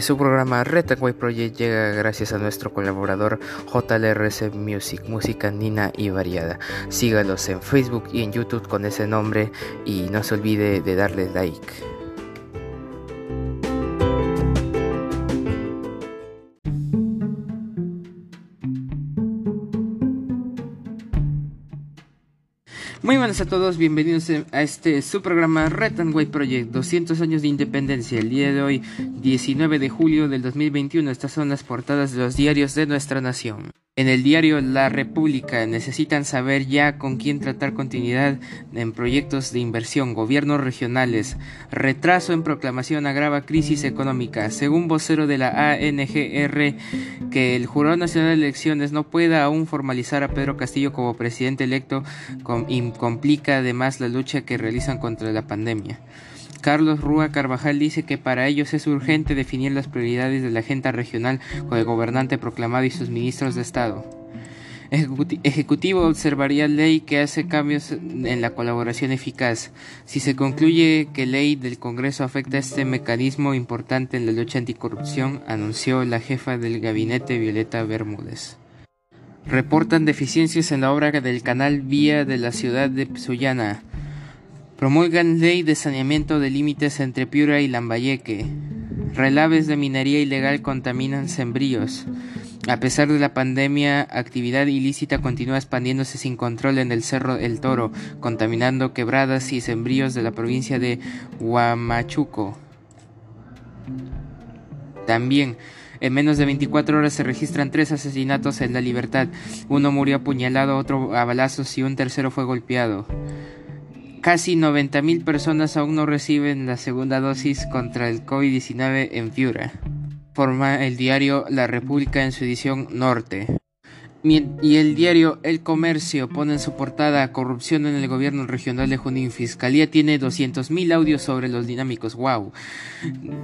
Su programa Retaway Project llega gracias a nuestro colaborador JLRC Music, música nina y variada. Sígalos en Facebook y en YouTube con ese nombre y no se olvide de darle like. A todos, bienvenidos a este su programa Red and White Project, 200 años de independencia. El día de hoy, 19 de julio del 2021, estas son las portadas de los diarios de nuestra nación. En el diario La República necesitan saber ya con quién tratar continuidad en proyectos de inversión, gobiernos regionales. Retraso en proclamación agrava crisis económica. Según vocero de la ANGR, que el Jurado Nacional de Elecciones no pueda aún formalizar a Pedro Castillo como presidente electo complica además la lucha que realizan contra la pandemia. Carlos Rúa Carvajal dice que para ellos es urgente definir las prioridades de la agenda regional con el gobernante proclamado y sus ministros de Estado. Ejecutivo observaría ley que hace cambios en la colaboración eficaz. Si se concluye que ley del Congreso afecta este mecanismo importante en la lucha anticorrupción, anunció la jefa del gabinete Violeta Bermúdez. Reportan deficiencias en la obra del canal vía de la ciudad de Sullana. Promulgan ley de saneamiento de límites entre Piura y Lambayeque. Relaves de minería ilegal contaminan sembríos. A pesar de la pandemia, actividad ilícita continúa expandiéndose sin control en el Cerro El Toro, contaminando quebradas y sembríos de la provincia de Huamachuco. También, en menos de 24 horas se registran tres asesinatos en la libertad. Uno murió apuñalado, otro a balazos y un tercero fue golpeado. Casi 90.000 personas aún no reciben la segunda dosis contra el COVID-19 en Piura. Forma el diario La República en su edición norte. Y el diario El Comercio pone en su portada Corrupción en el gobierno regional de Junín. Fiscalía tiene 200.000 audios sobre los dinámicos. ¡Wow!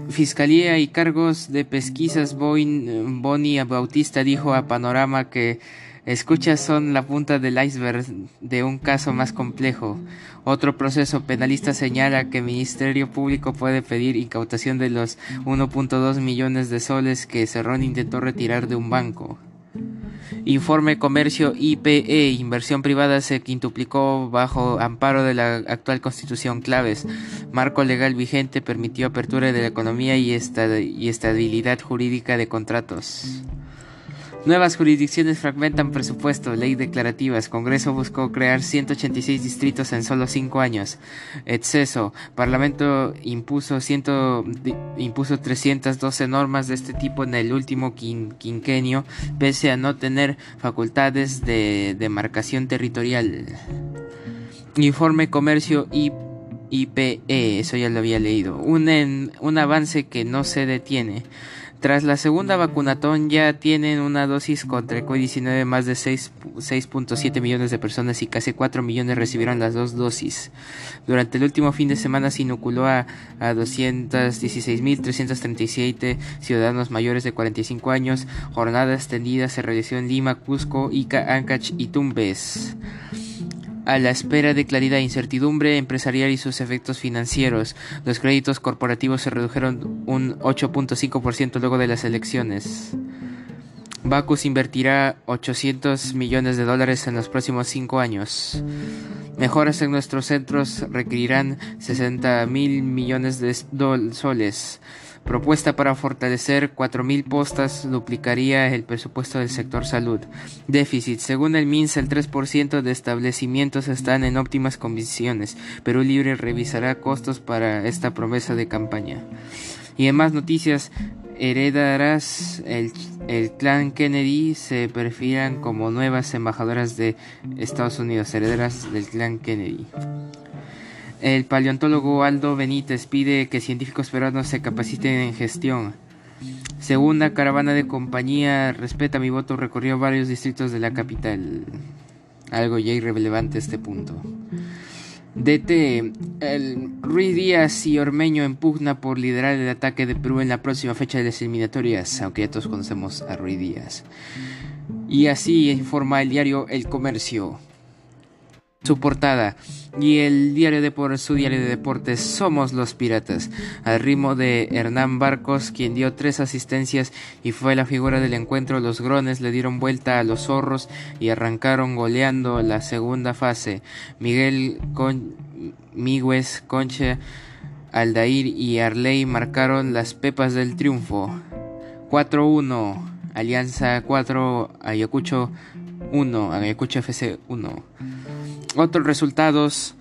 Fiscalía y cargos de pesquisas Boni Bautista dijo a Panorama que Escuchas son la punta del iceberg de un caso más complejo. Otro proceso penalista señala que el Ministerio Público puede pedir incautación de los 1.2 millones de soles que Cerrón intentó retirar de un banco. Informe Comercio IPE, inversión privada se quintuplicó bajo amparo de la actual constitución claves. Marco legal vigente permitió apertura de la economía y, y estabilidad jurídica de contratos. Nuevas jurisdicciones fragmentan presupuesto, ley declarativas. Congreso buscó crear 186 distritos en solo cinco años. Exceso. Parlamento impuso, ciento, impuso 312 normas de este tipo en el último quinquenio, pese a no tener facultades de demarcación territorial. Informe Comercio y IPE, eso ya lo había leído. Un avance que no se detiene. Tras la segunda vacunatón ya tienen una dosis contra el COVID-19 más de 6.7 millones de personas y casi 4 millones recibieron las dos dosis. Durante el último fin de semana se inoculó a, a 216.337 ciudadanos mayores de 45 años. Jornada extendida se realizó en Lima, Cusco, Ica, Ancash y Tumbes a la espera de claridad e incertidumbre empresarial y sus efectos financieros. Los créditos corporativos se redujeron un 8.5% luego de las elecciones. Bacus invertirá 800 millones de dólares en los próximos cinco años. Mejoras en nuestros centros requerirán 60 mil millones de soles. Propuesta para fortalecer 4.000 postas duplicaría el presupuesto del sector salud. Déficit. Según el MINSA, el 3% de establecimientos están en óptimas condiciones. Perú Libre revisará costos para esta promesa de campaña. Y en más noticias, heredarás el, el, clan Kennedy se perfilan como nuevas embajadoras de Estados Unidos, herederas del clan Kennedy. El paleontólogo Aldo Benítez pide que científicos peruanos se capaciten en gestión. Segunda caravana de compañía Respeta mi voto recorrió varios distritos de la capital. Algo ya irrelevante este punto. DT, el Ruiz Díaz y Ormeño en por liderar el ataque de Perú en la próxima fecha de las eliminatorias, aunque ya todos conocemos a Ruiz Díaz. Y así informa el diario El Comercio. Su portada. Y el diario de su diario de deportes Somos los Piratas. Al ritmo de Hernán Barcos quien dio tres asistencias y fue la figura del encuentro los Grones le dieron vuelta a los zorros y arrancaron goleando la segunda fase. Miguel Con Migues Concha Aldair y Arley marcaron las pepas del triunfo. 4-1 Alianza 4 Ayacucho 1 Ayacucho FC 1 otros resultados.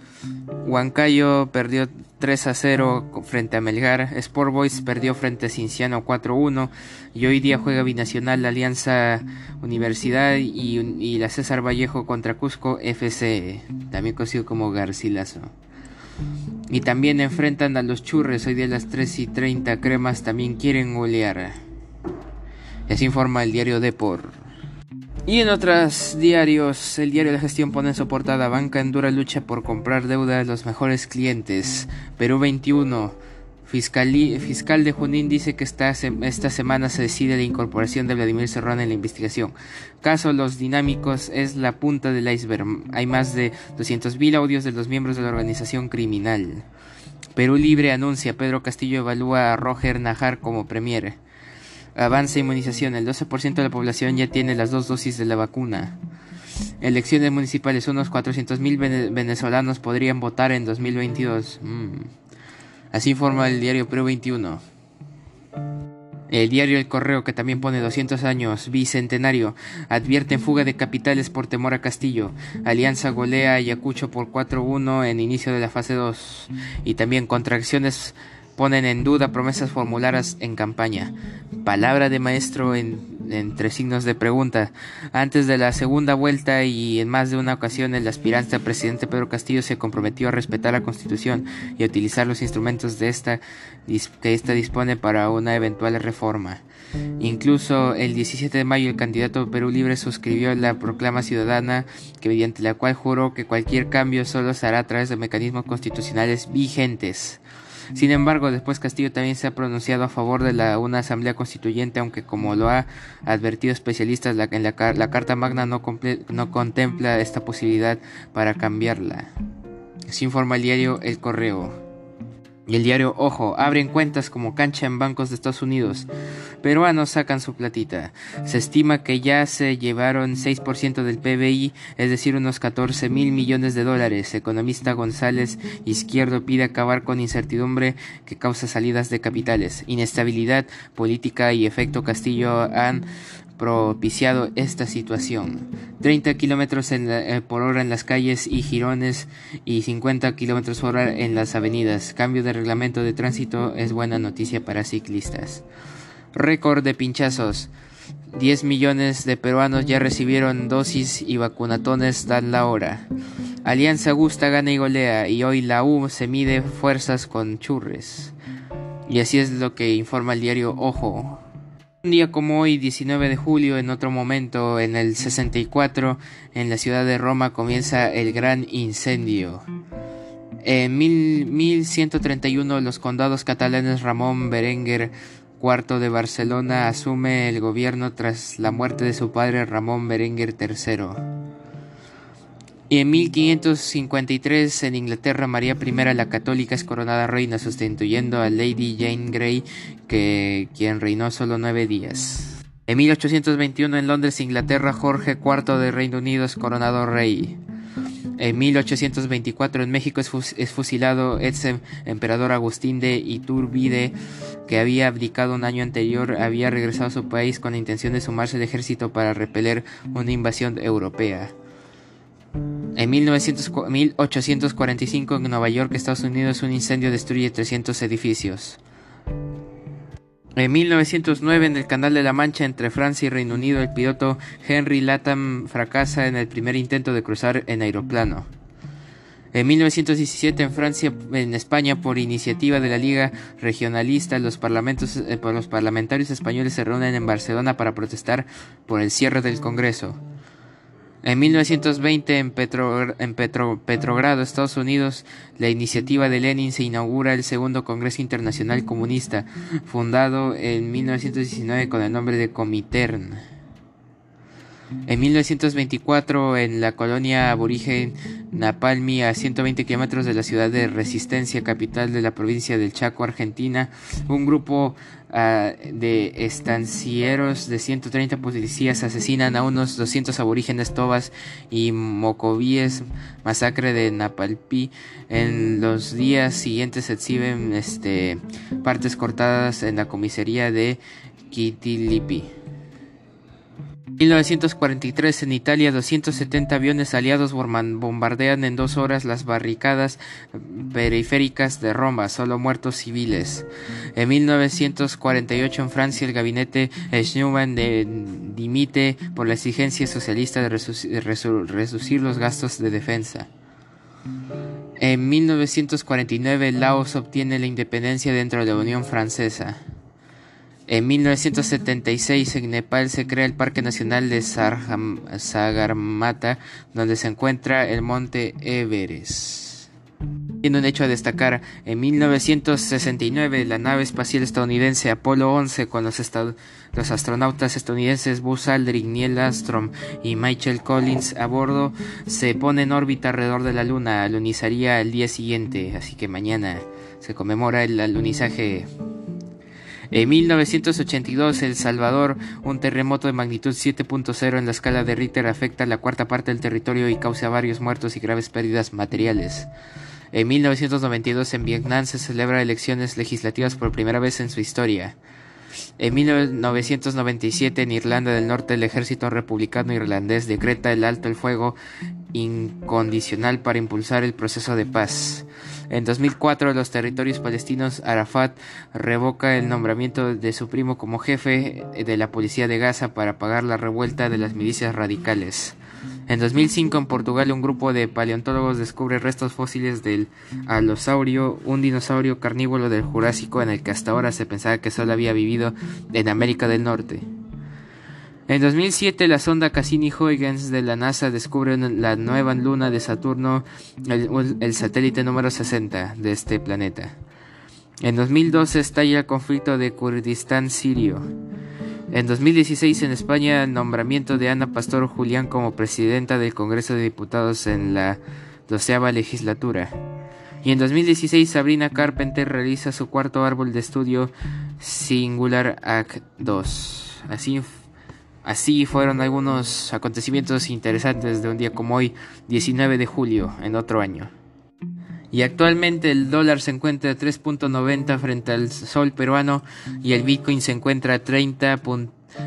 Huancayo perdió 3 a 0 frente a Melgar. Sport Boys perdió frente a Cinciano 4 1. Y hoy día juega binacional la Alianza Universidad y, la César Vallejo contra Cusco FC, también conocido como Garcilaso. Y también enfrentan a los Churres hoy día a las 3 y 30. Cremas también quieren golear. Así informa el diario Depor. Y en otros diarios, el diario de gestión pone en su portada Banca en dura lucha por comprar deuda de los mejores clientes. Perú 21. Fiscal, fiscal de Junín dice que esta, esta semana se decide la incorporación de Vladimir Serrano en la investigación. Caso Los Dinámicos es la punta del iceberg. Hay más de 200.000 audios de los miembros de la organización criminal. Perú Libre anuncia Pedro Castillo evalúa a Roger Najar como premier. Avance inmunización. El 12% de la población ya tiene las dos dosis de la vacuna. Elecciones municipales. Unos 400.000 venezolanos podrían votar en 2022. Mm. Así informa el diario Perú 21. El diario El Correo, que también pone 200 años, bicentenario, advierte fuga de capitales por temor a Castillo. Alianza golea a Ayacucho por 4-1 en inicio de la fase 2. Y también contracciones ponen en duda promesas formuladas en campaña. Palabra de maestro en, entre signos de pregunta. Antes de la segunda vuelta y en más de una ocasión el aspirante a presidente Pedro Castillo se comprometió a respetar la Constitución y a utilizar los instrumentos de esta que ésta dispone para una eventual reforma. Incluso el 17 de mayo el candidato Perú Libre suscribió la proclama ciudadana que mediante la cual juró que cualquier cambio solo se hará a través de mecanismos constitucionales vigentes. Sin embargo, después Castillo también se ha pronunciado a favor de una asamblea constituyente, aunque como lo ha advertido especialistas, la, Carta Magna no, no contempla esta posibilidad para cambiarla. Así informa el diario El Correo. Y el diario Ojo, abren cuentas como cancha en bancos de Estados Unidos. Peruanos sacan su platita. Se estima que ya se llevaron 6% del PBI, es decir, unos 14 mil millones de dólares. Economista González Izquierdo pide acabar con incertidumbre que causa salidas de capitales. Inestabilidad política y efecto Castillo han propiciado esta situación. 30 kilómetros eh, por hora en las calles y girones y 50 kilómetros por hora en las avenidas. Cambio de reglamento de tránsito es buena noticia para ciclistas. Récord de pinchazos. 10 millones de peruanos ya recibieron dosis y vacunatones dan la hora. Alianza Gusta gana y golea y hoy la U se mide fuerzas con churres. Y así es lo que informa el diario Ojo. Un día como hoy, 19 de julio, en otro momento, en el 64, en la ciudad de Roma comienza el gran incendio. En 1131, los condados catalanes Ramón Berenguer IV de Barcelona asume el gobierno tras la muerte de su padre Ramón Berenguer III. Y en 1553 en Inglaterra María I la católica es coronada reina sustituyendo a Lady Jane Grey que quien reinó solo nueve días. En 1821 en Londres, Inglaterra, Jorge IV de Reino Unido es coronado rey. En 1824 en México es, fusilado ex emperador Agustín de Iturbide, que había abdicado un año anterior, había regresado a su país con la intención de sumarse al ejército para repeler una invasión europea. En 1845 en Nueva York, Estados Unidos, un incendio destruye 300 edificios. En 1909 en el Canal de la Mancha entre Francia y Reino Unido, el piloto Henry Latham fracasa en el primer intento de cruzar en aeroplano. En 1917 en Francia, en España, por iniciativa de la Liga Regionalista, eh, los parlamentarios españoles se reúnen en Barcelona para protestar por el cierre del Congreso. En 1920, en, Petrogrado, Estados Unidos, la iniciativa de Lenin se inaugura el segundo Congreso Internacional Comunista, fundado en 1919 con el nombre de Comintern. En 1924, en la colonia aborigen Napalmi, a 120 kilómetros de la ciudad de Resistencia, capital de la provincia del Chaco, Argentina, un grupo uh, de estancieros de 130 policías asesinan a unos 200 aborígenes tobas y mocovíes, masacre de Napalpi. En los días siguientes se exhiben este, partes cortadas en la comisaría de Kitilipi. 1943 en Italia 270 aviones aliados bombardean en dos horas las barricadas periféricas de Roma, solo muertos civiles. En 1948 en Francia el gabinete Schneemann dimite por la exigencia socialista de reducir los gastos de defensa. En 1949 Laos obtiene la independencia dentro de la Unión Francesa. En 1976 en Nepal se crea el Parque Nacional de Sagarmatha, donde se encuentra el monte Everest. Tiene un hecho a destacar, en 1969 la nave espacial estadounidense Apolo 11 con los, astronautas estadounidenses Buzz Aldrin, Neil Armstrong y Michael Collins a bordo se pone en órbita alrededor de la Luna, alunizaría el día siguiente, así que mañana se conmemora el alunizaje en 1982, El Salvador, un terremoto de magnitud 7.0 en la escala de Richter afecta la cuarta parte del territorio y causa varios muertos y graves pérdidas materiales. En 1992, en Vietnam se celebra elecciones legislativas por primera vez en su historia. En 1997, en Irlanda del Norte, el ejército republicano irlandés decreta el alto el fuego incondicional para impulsar el proceso de paz. En 2004, los territorios palestinos, Arafat revoca el nombramiento de su primo como jefe de la policía de Gaza para apagar la revuelta de las milicias radicales. En 2005, en Portugal, un grupo de paleontólogos descubre restos fósiles del alosaurio, un dinosaurio carnívoro del Jurásico en el que hasta ahora se pensaba que solo había vivido en América del Norte. En 2007, la sonda Cassini-Huygens de la NASA descubre la nueva luna de Saturno, el, satélite número 60 de este planeta. En 2012 estalla el conflicto de Kurdistán sirio. En 2016 en España el nombramiento de Ana Pastor Julián como presidenta del Congreso de Diputados en la doceava legislatura. Y en 2016 Sabrina Carpenter realiza su cuarto árbol de estudio Singular Act 2. Así Así fueron algunos acontecimientos interesantes de un día como hoy, 19 de julio, en otro año. Y actualmente el dólar se encuentra a 3.90 frente al sol peruano y el Bitcoin se encuentra a 30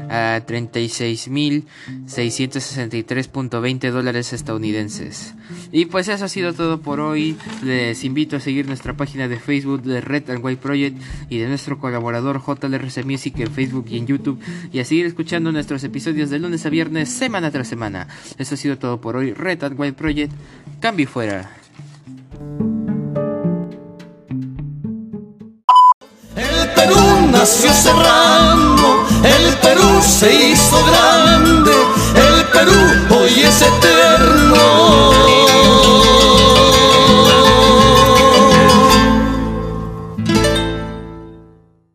a 36.663.20 dólares estadounidenses. Y pues eso ha sido todo por hoy. Les invito a seguir nuestra página de Facebook de Red and White Project y de nuestro colaborador JLRC Music en Facebook y en YouTube. Y a seguir escuchando nuestros episodios de lunes a viernes, semana tras semana. Eso ha sido todo por hoy. Red and White Project. Cambio fuera. El nació cerrado se hizo grande. El Perú hoy es eterno